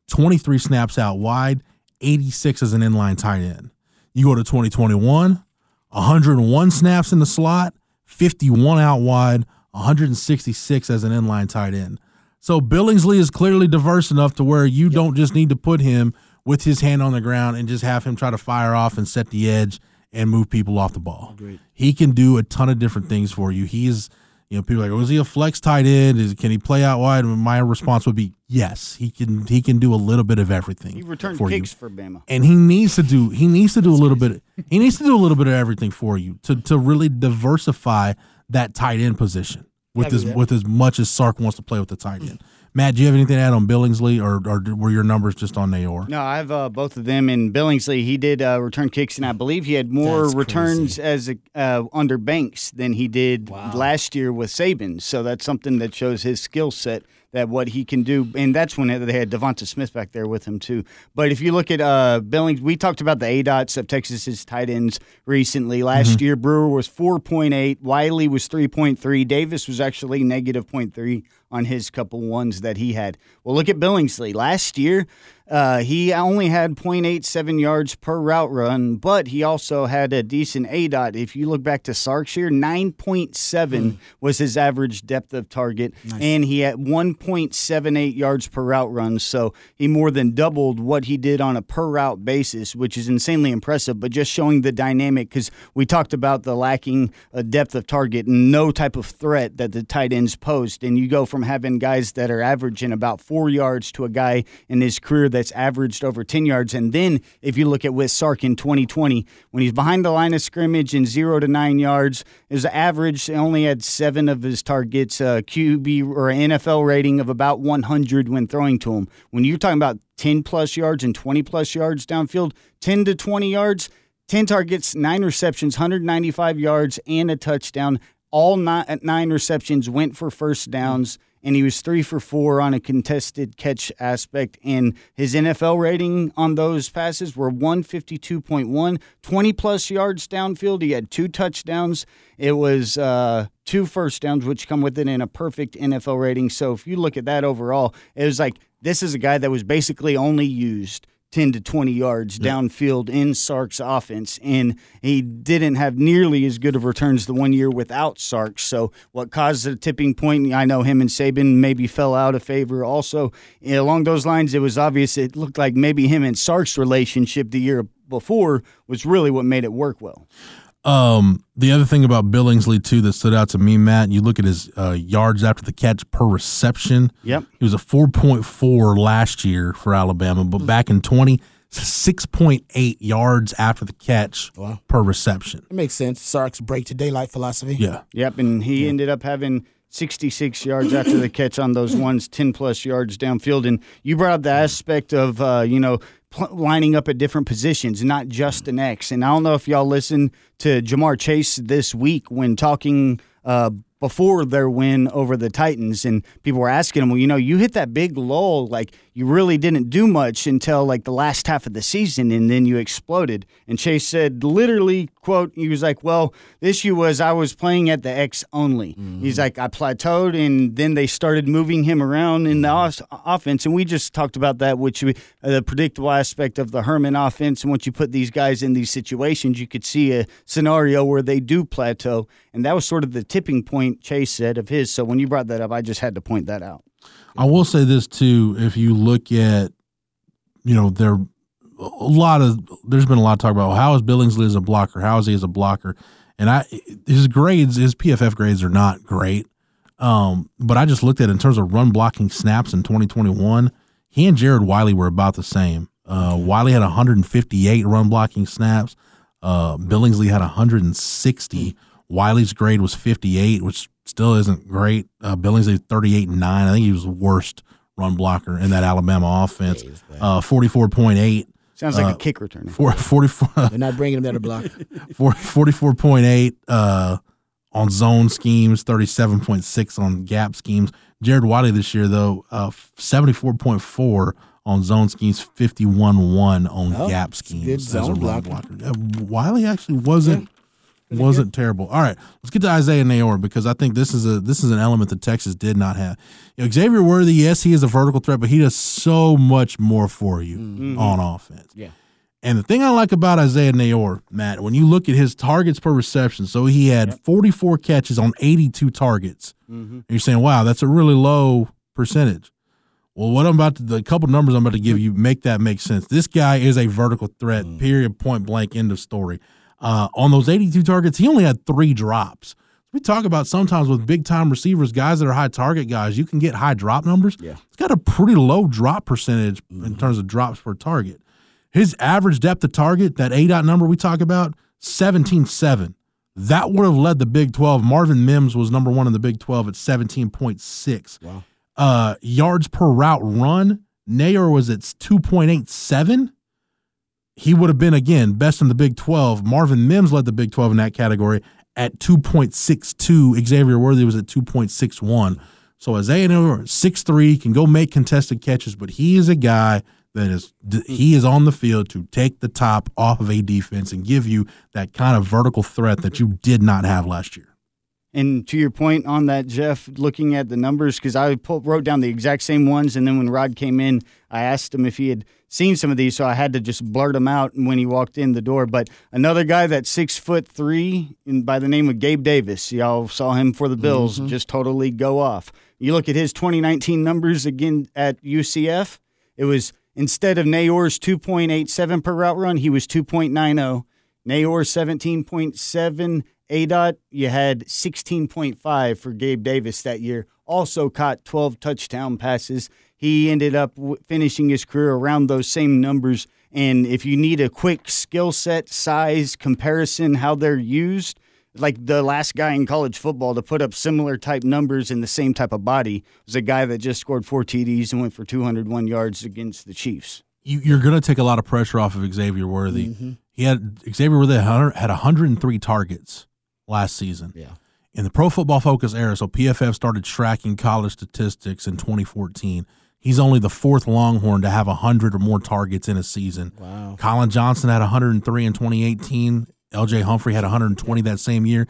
23 snaps out wide, 86 as an inline tight end. You go to 2021, 101 snaps in the slot, 51 out wide, 166 as an inline tight end. So Billingsley is clearly diverse enough to where you don't just need to put him with his hand on the ground and just have him try to fire off and set the edge and move people off the ball. He can do a ton of different things for you. He is, you know, people are like, oh, was he a flex tight end? Is can he play out wide? And my response would be yes. He can. He can do a little bit of everything.
He returned
for you
for Bama.
and he needs to do he needs to do a little bit he needs to do a little bit of everything for you to to really diversify that tight end position with
Agree
as
with
as much as Sark wants to play with the tight end Matt, do you have anything to add on Billingsley, or, or were your numbers just on Neyor?
No, I have uh, both of them. In Billingsley, he did uh, return kicks, and I believe he had more
That's
returns
crazy.
as a, uh, under Banks than he did last year with Saban. So that's something that shows his skill set. That what he can do, and that's when they had DeVonta Smith back there with him too. But if you look at uh, Billings, we talked about the A dots of Texas's tight ends recently. Last year, Brewer was four point eight, Wiley was three point three, Davis was actually negative 0.3 on his couple ones that he had. Well, look at Billingsley. Last year, uh, he only had 0.87 yards per route run, but he also had a decent A dot. If you look back to Sark's year, 9.7 was his average depth of target, and he had 1.78 yards per route run. So he more than doubled what he did on a per route basis, which is insanely impressive. But just showing the dynamic, because we talked about the lacking uh, depth of target and no type of threat that the tight ends posed, and you go from having guys that are averaging about four yards to a guy in his career that's averaged over 10 yards. And then if you look at with Sark in 2020, when he's behind the line of scrimmage in zero to nine yards, his average only had seven of his targets, uh, QB or NFL rating of about 100 when throwing to him. When you're talking about 10 plus yards and 20 plus yards downfield, 10 to 20 yards, 10 targets, nine receptions, 195 yards, and a touchdown. All nine, nine receptions went for first downs, and he was three for four on a contested catch aspect. And his NFL rating on those passes were 152.1, 20 plus yards downfield. He had two touchdowns. It was uh, two first downs, which come with it in a perfect NFL rating. So if you look at that overall, it was like this is a guy that was basically only used 10 to 20 yards downfield in Sark's offense. And he didn't have nearly as good of returns the one year without Sark. So, what caused the tipping point? I know him and Saban maybe fell out of favor. Also, along those lines, it was obvious it looked like maybe him and Sark's relationship the year before was really what made it work well.
Um, the other thing about Billingsley too that stood out to me, Matt, you look at his uh, yards after the catch per reception.
Yep.
He was a four point four last year for Alabama, but back in twenty, six point eight yards after the catch per reception.
It makes sense. Sark's break to daylight philosophy.
Yeah.
Yep, and he ended up having 66 yards after the catch on those ones, 10 plus yards downfield. And you brought up the aspect of, uh, you know, lining up at different positions, not just an X. And I don't know if y'all listened to Ja'Marr Chase this week when talking uh, before their win over the Titans, and people were asking him, well, you know, you hit that big lull, like you really didn't do much until like the last half of the season, and then you exploded. And Chase said, literally, quote, he was like, well, the issue was I was playing at the X only. He's like, I plateaued, and then they started moving him around in the os- offense, and we just talked about that, which we, uh, the predictable aspect of the Herman offense. And once you put these guys in these situations, you could see a scenario where they do plateau, and that was sort of the tipping point Chase said of his. So when you brought that up, I just had to point that out.
I will say this too: if you look at, you know, there a lot of there's been a lot of talk about how is Billingsley as a blocker, how is he as a blocker, and I his grades, his PFF grades are not great. Um, but I just looked at it in terms of run blocking snaps in 2021. He and Jared Wiley were about the same. Uh, Wiley had 158 run blocking snaps. Uh, Billingsley had 160. Wiley's grade was 58, which still isn't great. Uh, Billingsley 38 9. I think he was the worst run blocker in that Alabama offense. Uh, 44.8.
Sounds like a kick returner.
Four, 44,
They're not bringing him there to block.
four- 44.8 uh, on zone schemes, 37.6 on gap schemes. Jared Wiley this year, though, uh, 74.4 on zone schemes, 51 1 on
Oh,
gap schemes.
good
as a
zone blocker.
blocker. Uh, Wiley actually wasn't wasn't terrible. All right, let's get to Isaiah Neyor because I think this is a this is an element that Texas did not have. You know, Xavier Worthy, yes, he is a vertical threat, but he does so much more for you mm-hmm. on offense.
Yeah.
And the thing I like about Isaiah Neyor, Matt, when you look at his targets per reception, so he had 44 catches on 82 targets. Mm-hmm. And You're saying, wow, that's a really low percentage. Well, what I'm about to, the couple numbers I'm about to give mm-hmm. you make that make sense. This guy is a vertical threat, mm. period, point blank, end of story. Uh, on those 82 targets, he only had three drops. We talk about sometimes with big time receivers, guys that are high target guys, you can get high drop numbers.
Yeah.
He's got a pretty low drop percentage in terms of drops per target. His average depth of target, that A dot number we talk about, 17.7. That would have led the Big 12. Marvin Mims was number one in the Big 12 at 17.6.
Wow.
Uh, yards per route run, Neyor was at 2.87. He would have been, again, best in the Big 12. Marvin Mims led the Big 12 in that category at 2.62. Xavier Worthy was at 2.61. So Isaiah Neyor, 6'3, can go make contested catches, but he is a guy that is he is on the field to take the top off of a defense and give you that kind of vertical threat that you did not have last year.
And to your point on that, Jeff, looking at the numbers, because I pulled, wrote down the exact same ones, and then when Rod came in, I asked him if he had seen some of these, so I had to just blurt them out when he walked in the door. But another guy that's six foot three, in, by the name of Gabe Davis, y'all saw him for the Bills, mm-hmm. just totally go off. You look at his 2019 numbers again at UCF, it was instead of Neyor's 2.87 per route run, he was 2.90. Neyor 17.7 ADOT, you had 16.5 for Gabe Davis that year. Also caught 12 touchdown passes. He ended up w- finishing his career around those same numbers. And if you need a quick skill set, size comparison, how they're used, like the last guy in college football to put up similar type numbers in the same type of body was a guy that just scored four TDs and went for 201 yards against the Chiefs.
You, are going to take a lot of pressure off of Xavier Worthy. Mm-hmm. He had Xavier Worthy had 103 targets last season.
Yeah.
In the Pro Football Focus era, so PFF started tracking college statistics in 2014. He's only the fourth Longhorn to have 100 or more targets in a season.
Wow.
Collin Johnson had 103 in 2018. LJ Humphrey had 120 that same year.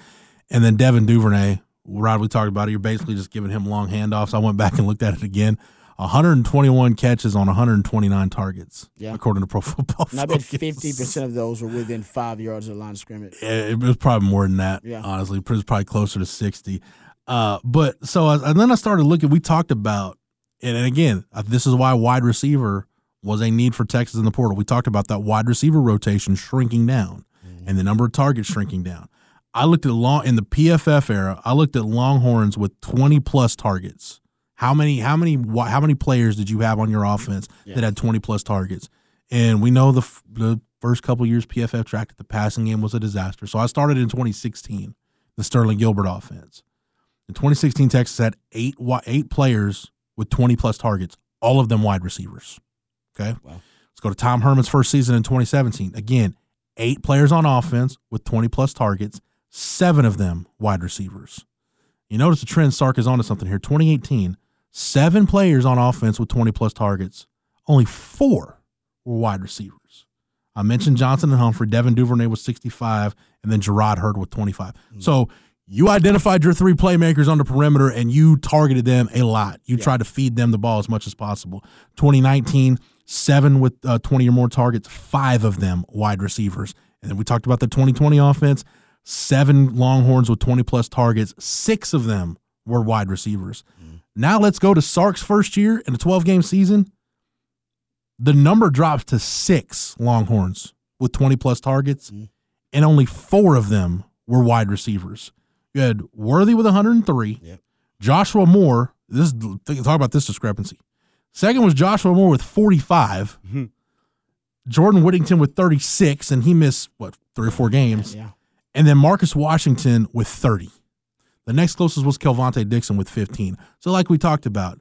And then Devin Duvernay, Rod, we talked about it. You're basically just giving him long handoffs. I went back and looked at it again. 121 catches on 129 targets, yeah. according to Pro Football.
And I bet 50 percent of those were within five yards of the line of scrimmage.
It was probably more than that.
Yeah.
honestly, it was probably closer to 60. Uh, but so and then I started looking. We talked about, and again, uh, this is why wide receiver was a need for Texas in the portal. We talked about that wide receiver rotation shrinking down mm-hmm. and the number of targets shrinking down. I looked at long in the PFF era. I looked at Longhorns with 20 plus targets how many how many how many players did you have on your offense yeah. that had 20 plus targets? And we know the the first couple years PFF tracked the passing game was a disaster. So I started in 2016, the Sterling Gilbert offense. In 2016, Texas had eight eight players with 20 plus targets, all of them wide receivers. Okay, wow. let's go to Tom Herman's first season in 2017. Again, eight players on offense with 20 plus targets, seven of them wide receivers. You notice the trend Sark is onto something here. 2018, seven players on offense with 20 plus targets. Only four were wide receivers. I mentioned Johnson and Humphrey. Devin Duvernay was 65, and then Jerrod Heard with 25. Mm-hmm. So you identified your three playmakers on the perimeter and you targeted them a lot. You yeah. tried to feed them the ball as much as possible. 2019, seven with uh, 20 or more targets, five of them wide receivers. And then we talked about the 2020 offense, seven Longhorns with 20 plus targets, six of them were wide receivers. Now let's go to Sark's first year in a 12 game season. The number drops to six Longhorns with 20 plus targets, mm-hmm. and only four of them were wide receivers. You had Worthy with 103,
yep.
Joshua Moore. This talk about this discrepancy. Second was Joshua Moore with 45. Mm-hmm. Jordan Whittington with 36, and he missed what three or four games.
Yeah.
And then Marcus Washington with 30. The next closest was Kelvontay Dixon with 15. So, like we talked about,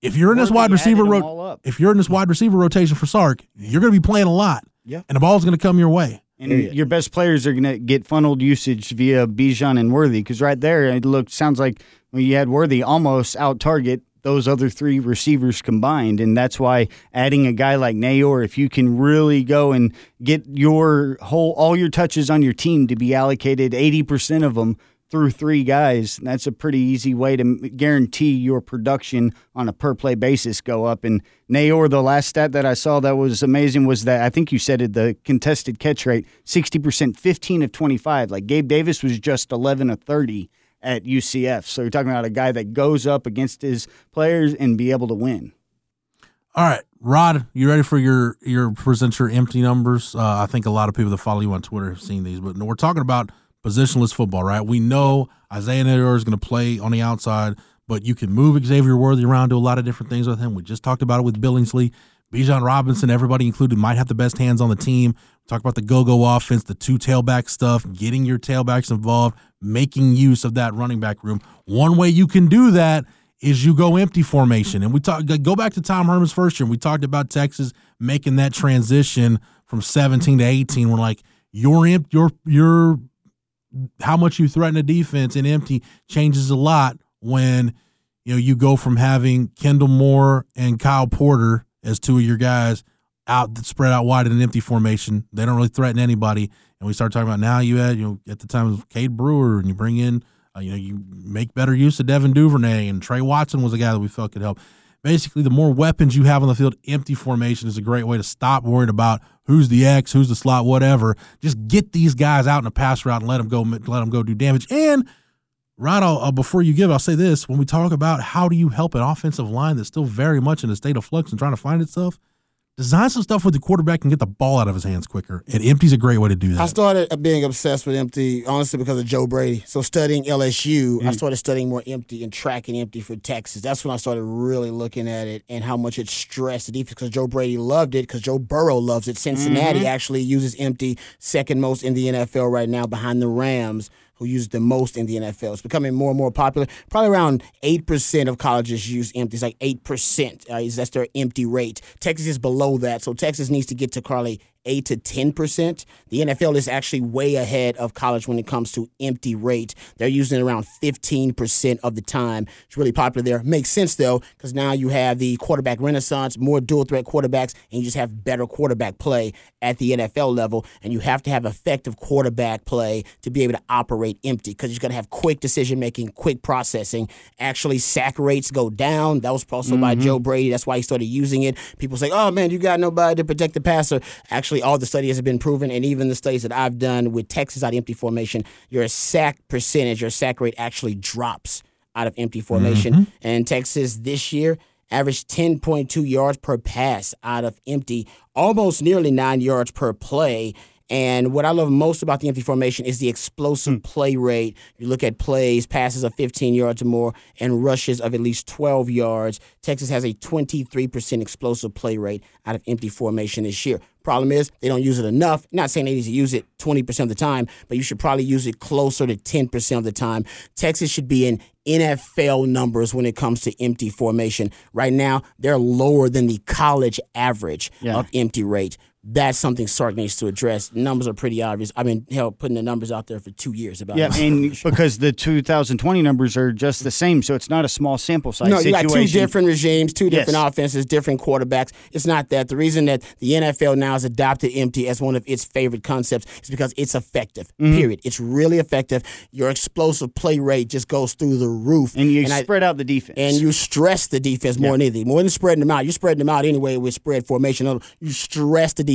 if you're in this wide receiver ro- if you're in this wide receiver rotation for Sark, you're going to be playing a lot.
Yeah.
And the ball's going to come your way.
And your best players are going to get funneled usage via Bijan and Worthy because right there it looked sounds like when you had Worthy almost out target those other three receivers combined. And that's why adding a guy like Neyor, if you can really go and get your whole all your touches on your team to be allocated 80% of them through three guys, that's a pretty easy way to guarantee your production on a per play basis go up. And Neyor, the last stat that I saw that was amazing was that I think you said it, the contested catch rate, 60%, 15 of 25. Like Gabe Davis was just 11 of 30 at UCF. So you're talking about a guy that goes up against his players and be able to win.
All right, Rod, you ready for your your present your empty numbers? Uh, I think a lot of people that follow you on Twitter have seen these, but we're talking about positionless football, right? We know Isaiah Neyor is going to play on the outside, but you can move Xavier Worthy around, do a lot of different things with him. We just talked about it with Billingsley. Bijan Robinson, everybody included, might have the best hands on the team. Talk about the go-go offense, the two tailback stuff, getting your tailbacks involved, making use of that running back room. One way you can do that is you go empty formation. And we talk go back to Tom Herman's first year. We talked about Texas making that transition from 17 to 18. We're like, your your your how much you threaten a defense in empty changes a lot when you know you go from having Kendall Moore and Kyle Porter as two of your guys out spread out wide in an empty formation. They don't really threaten anybody. And we start talking about now you had, you know, at the time of Cade Brewer and you bring in, uh, you know, you make better use of Devin Duvernay and Trey Watson was a guy that we felt could help. Basically, the more weapons you have on the field, empty formation is a great way to stop worrying about who's the X, who's the slot, whatever. Just get these guys out in a pass route and let them go, let them go do damage. And Rod, uh, before you give, I'll say this: when we talk about how do you help an offensive line that's still very much in a state of flux and trying to find itself, design some stuff with the quarterback and get the ball out of his hands quicker. And empty's a great way to do that.
I started being obsessed with empty, honestly, because of Joe Brady. So studying LSU, mm. I started studying more empty and tracking empty for Texas. That's when I started really looking at it and how much it stressed the defense because Joe Brady loved it, because Joe Burrow loves it. Cincinnati mm-hmm. actually uses empty second most in the NFL right now behind the Rams who use the most in the NFL. It's becoming more and more popular. Probably around 8% of colleges use empty. It's like 8%. Uh, that's their empty rate. Texas is below that. So Texas needs to get to Carly 8 to 10%. The NFL is actually way ahead of college when it comes to empty rate. They're using it around 15% of the time. It's really popular there. Makes sense though, because now you have the quarterback renaissance, more dual threat quarterbacks, and you just have better quarterback play at the NFL level. And you have to have effective quarterback play to be able to operate empty because you're going to have quick decision making, quick processing. Actually, sack rates go down. That was also mm-hmm. by Joe Brady. That's why he started using it. People say, oh man, you got nobody to protect the passer. Actually, actually all the studies have been proven, and even the studies that I've done with Texas out of empty formation, your sack percentage, your sack rate actually drops out of empty formation. Mm-hmm. And Texas this year averaged 10.2 yards per pass out of empty, almost nearly nine yards per play. And what I love most about the empty formation is the explosive mm. play rate. You look at plays, passes of 15 yards or more, and rushes of at least 12 yards. Texas has a 23% explosive play rate out of empty formation this year. Problem is, they don't use it enough. Not saying they need to use it 20% of the time, but you should probably use it closer to 10% of the time. Texas should be in NFL numbers when it comes to empty formation. Right now, they're lower than the college average yeah. of empty rate that's something Sark needs to address. Numbers are pretty obvious. I've been hell putting the numbers out there for two years about
yeah, and because the 2020 numbers are just the same, so it's not a small sample size.
No,
you
situation. got two different regimes, two different yes. offenses, different quarterbacks. It's not that. The reason that the NFL now has adopted empty as one of its favorite concepts is because it's effective. Mm-hmm. Period. It's really effective. Your explosive play rate just goes through the roof,
and you and spread I, out the defense,
and you stress the defense more yeah. than anything. More than spreading them out, you're spreading them out anyway with spread formation. You stress the defense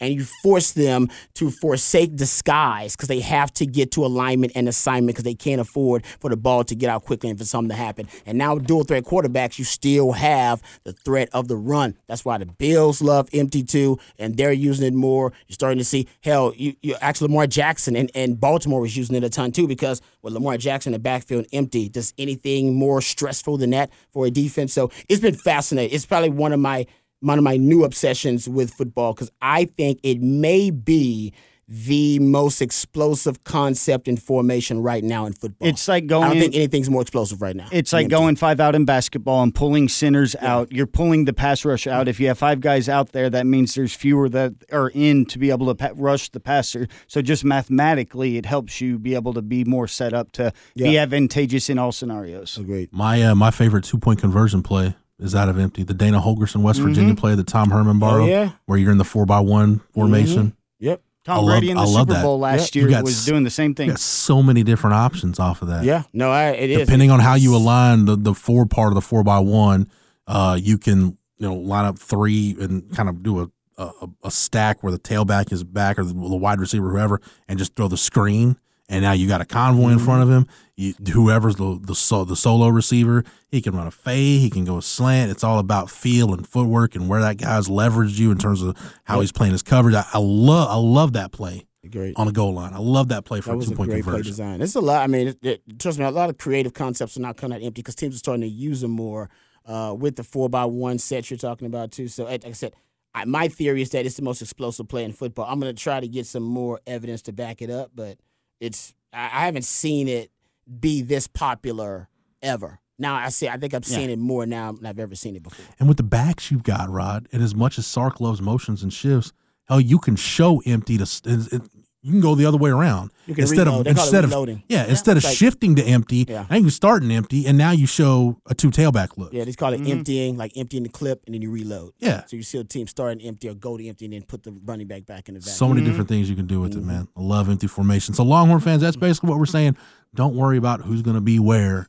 and you force them to forsake disguise because they have to get to alignment and assignment because they can't afford for the ball to get out quickly and for something to happen. And now dual threat quarterbacks, you still have the threat of the run. That's why the Bills love empty too, and they're using it more. You're starting to see hell. You, you actually Lamar Jackson and, and Baltimore was using it a ton too because with Lamar Jackson in the backfield empty, does anything more stressful than that for a defense? So it's been fascinating. It's probably one of my one of my new obsessions with football because I think it may be the most explosive concept in formation right now in football.
It's like going.
I don't think anything's more explosive right now.
It's like going five out in basketball and pulling centers yeah. out. You're pulling the pass rush out. If you have five guys out there, that means there's fewer that are in to be able to pa- rush the passer. So just mathematically, it helps you be able to be more set up to yeah. be advantageous in all scenarios.
Agreed.
My uh, my favorite two point conversion play is out of empty. The Dana Holgorsen West mm-hmm. Virginia play, the Tom Herman borrow, oh, yeah. where you're in the four by one formation.
Mm-hmm. Yep.
Tom I Brady love, in the Super Bowl last yep. year was doing the same thing.
so many different options off of that.
Yeah, no, I, it
is. Depending on how you align the the four part of the four by one, uh, you can you know line up three and kind of do a a, a stack where the tailback is back or the, the wide receiver, whoever, and just throw the screen and now you got a convoy in front of him. You, whoever's the the, the solo receiver, he can run a fade, he can go a slant. It's all about feel and footwork and where that guy's leveraged you in terms of how yep. he's playing his coverage. I, I love I love that play. Great. on the goal line. I love that play for that a two point conversion. Play
design. It's a lot. I mean, it, it, trust me, a lot of creative concepts are not coming out empty because teams are starting to use them more uh, with the four by one sets you're talking about too. So, like I said, I, my theory is that it's the most explosive play in football. I'm going to try to get some more evidence to back it up, but it's I haven't seen it be this popular ever. Now I see. I think I'm seeing it more now than I've ever seen it before.
And with the backs you've got, Rod, and as much as Sark loves motions and shifts, hell, you can show empty to. S- it- it- You can go the other way around
You can
instead
reload.
of
They
instead of
reloading.
yeah, instead of
like-
shifting to empty.
Yeah.
Now you can start an empty, and now you show a two tailback look.
Yeah, they call it mm-hmm. emptying, like emptying the clip, and then you reload.
Yeah.
So you see a team starting empty or go to empty, and then put the running back back in the back.
So many mm-hmm. different things you can do with it, mm-hmm. man. I love empty formation. So Longhorn fans, that's basically what we're saying. Don't worry about who's going to be where.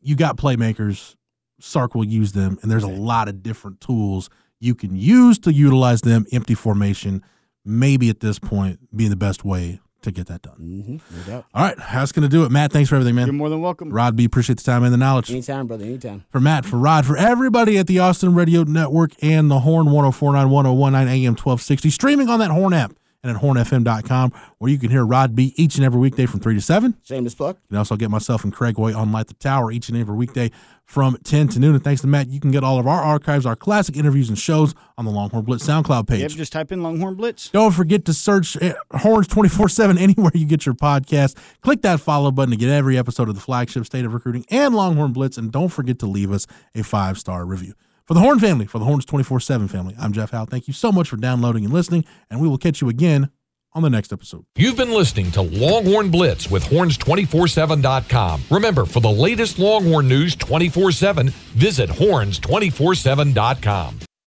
You got playmakers. Sark will use them, and there's a lot of different tools you can use to utilize them. Empty formation, maybe at this point, being the best way to get that done.
Mm-hmm. No doubt.
All right, that's going to do it. Matt, thanks for everything, man.
You're more than welcome.
Rod B, appreciate the time and the knowledge.
Anytime, brother. Anytime.
For Matt, for Rod, for everybody at the Austin Radio Network and the Horn 1049 1019 AM 1260, streaming on that Horn app and at hornfm.com, where you can hear Rod B each and every weekday from 3 to 7.
Shameless plug.
You can also get myself and Craig Way on Light the Tower each and every weekday from 10 to noon. And thanks to Matt, you can get all of our archives, our classic interviews and shows on the Longhorn Blitz SoundCloud page.
Yep, just type in Longhorn Blitz.
Don't forget to search eh, Horns 24 7 anywhere you get your podcast. Click that follow button to get every episode of the flagship State of Recruiting and Longhorn Blitz. And don't forget to leave us a five star review. For the Horn family, for the Horns 24 7 family, I'm Jeff Howe. Thank you so much for downloading and listening. And we will catch you again on the next episode.
You've been listening to Longhorn Blitz with horns247.com. Remember, for the latest Longhorn news 24 7, visit horns247.com.